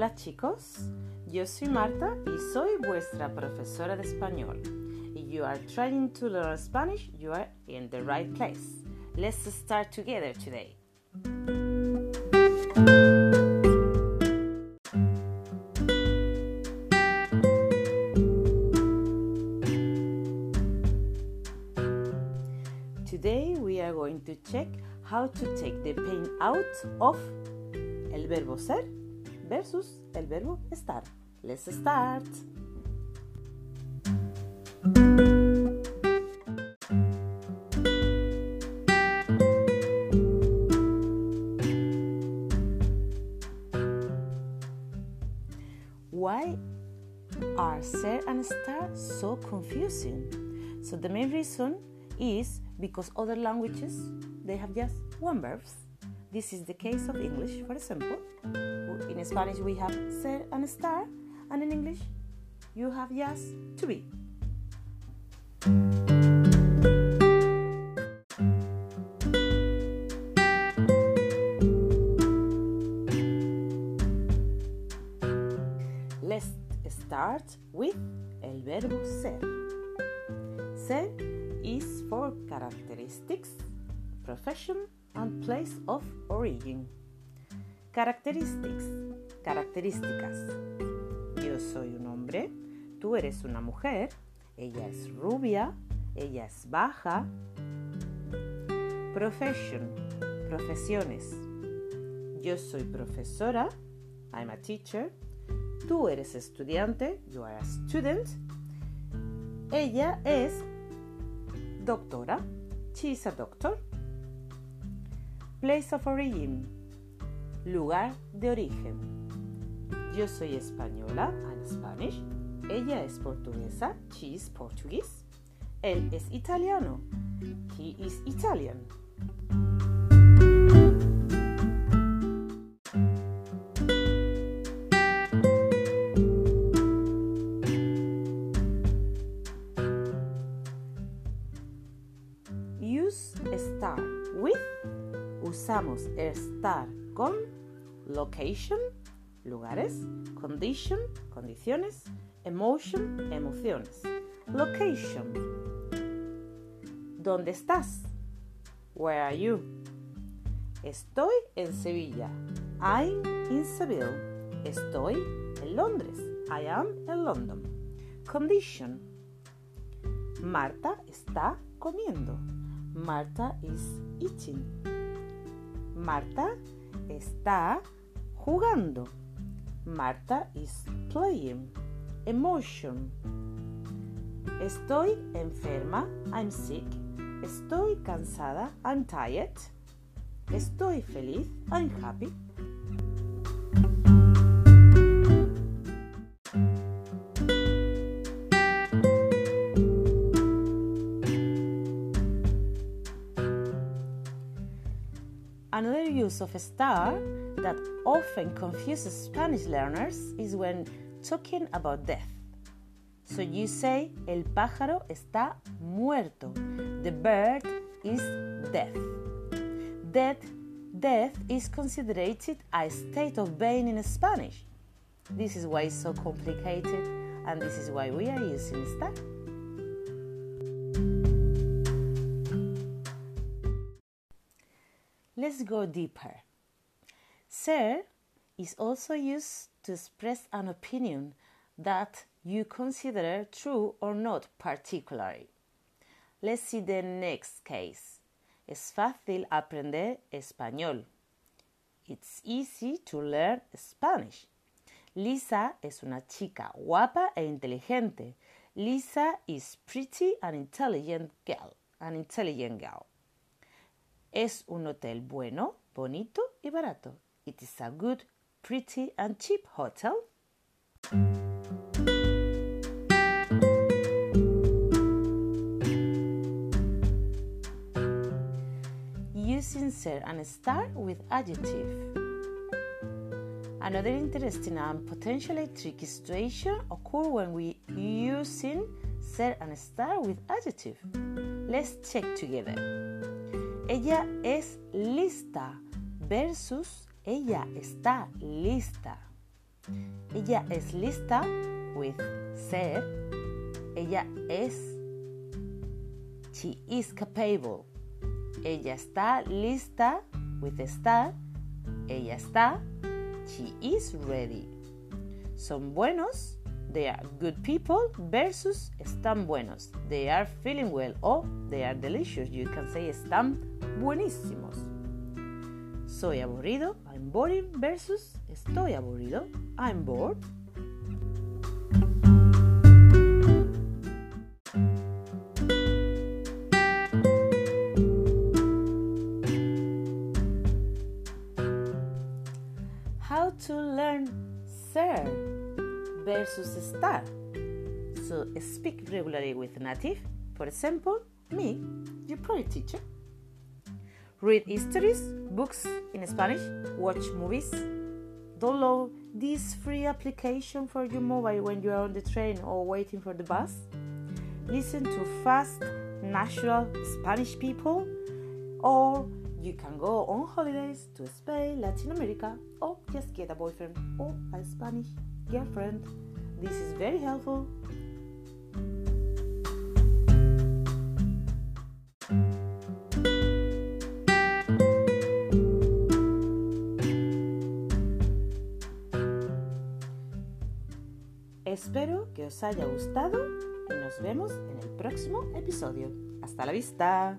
Hola chicos, yo soy Marta y soy vuestra profesora de español. If you are trying to learn Spanish, you are in the right place. Let's start together today. Today we are going to check how to take the pain out of el verbo ser versus el verbo estar. Let's start. Why are ser and estar so confusing? So the main reason is because other languages they have just one verbs. This is the case of English, for example. In Spanish we have ser and estar, and in English you have just to be. Let's start with el verbo ser. Ser is for characteristics, profession, and place of origin. Characteristics, características. Yo soy un hombre, tú eres una mujer, ella es rubia, ella es baja. Profession, profesiones. Yo soy profesora, I'm a teacher. Tú eres estudiante, you are a student. Ella es doctora, she is a doctor. Place of origin, lugar de origen. Yo soy española, I'm Spanish. Ella es portuguesa, she is Portuguese. Él es italiano, he is Italian. Usamos estar con location, lugares, condition, condiciones, emotion, emociones. Location. ¿Dónde estás? Where are you? Estoy en Sevilla. I'm in Seville. Estoy en Londres. I am in London. Condition. Marta está comiendo. Marta is eating. Marta está jugando. Marta is playing. Emotion. Estoy enferma. I'm sick. Estoy cansada. I'm tired. Estoy feliz. I'm happy. Use of estar that often confuses Spanish learners is when talking about death. So you say, el pájaro está muerto. The bird is dead. Death, death is considered a state of being in Spanish. This is why it's so complicated, and this is why we are using estar. Let's go deeper. Ser is also used to express an opinion that you consider true or not particularly. Let's see the next case. Es fácil aprender español. It's easy to learn Spanish. Lisa es una chica guapa e inteligente. Lisa is pretty and intelligent girl. An intelligent girl. Es un hotel bueno, bonito y barato. It is a good, pretty and cheap hotel. Using ser and estar with adjective. Another interesting and potentially tricky situation occur when we using ser and estar with adjective. Let's check together. Ella es lista versus ella está lista. Ella es lista with ser. Ella es. She is capable. Ella está lista with estar. Ella está. She is ready. Son buenos. They are good people versus están buenos. They are feeling well or they are delicious. You can say están buenísimos. Soy aburrido. I'm boring versus estoy aburrido. I'm bored. How to learn ser versus estar. So speak regularly with native. For example, me, your project teacher. Read histories, books in Spanish, watch movies. Download this free application for your mobile when you are on the train or waiting for the bus. Listen to fast, natural Spanish people, or you can go on holidays to Spain, Latin America, or just get a boyfriend or a Spanish girlfriend. This is very helpful. Espero que os haya gustado y nos vemos en el próximo episodio. Hasta la vista.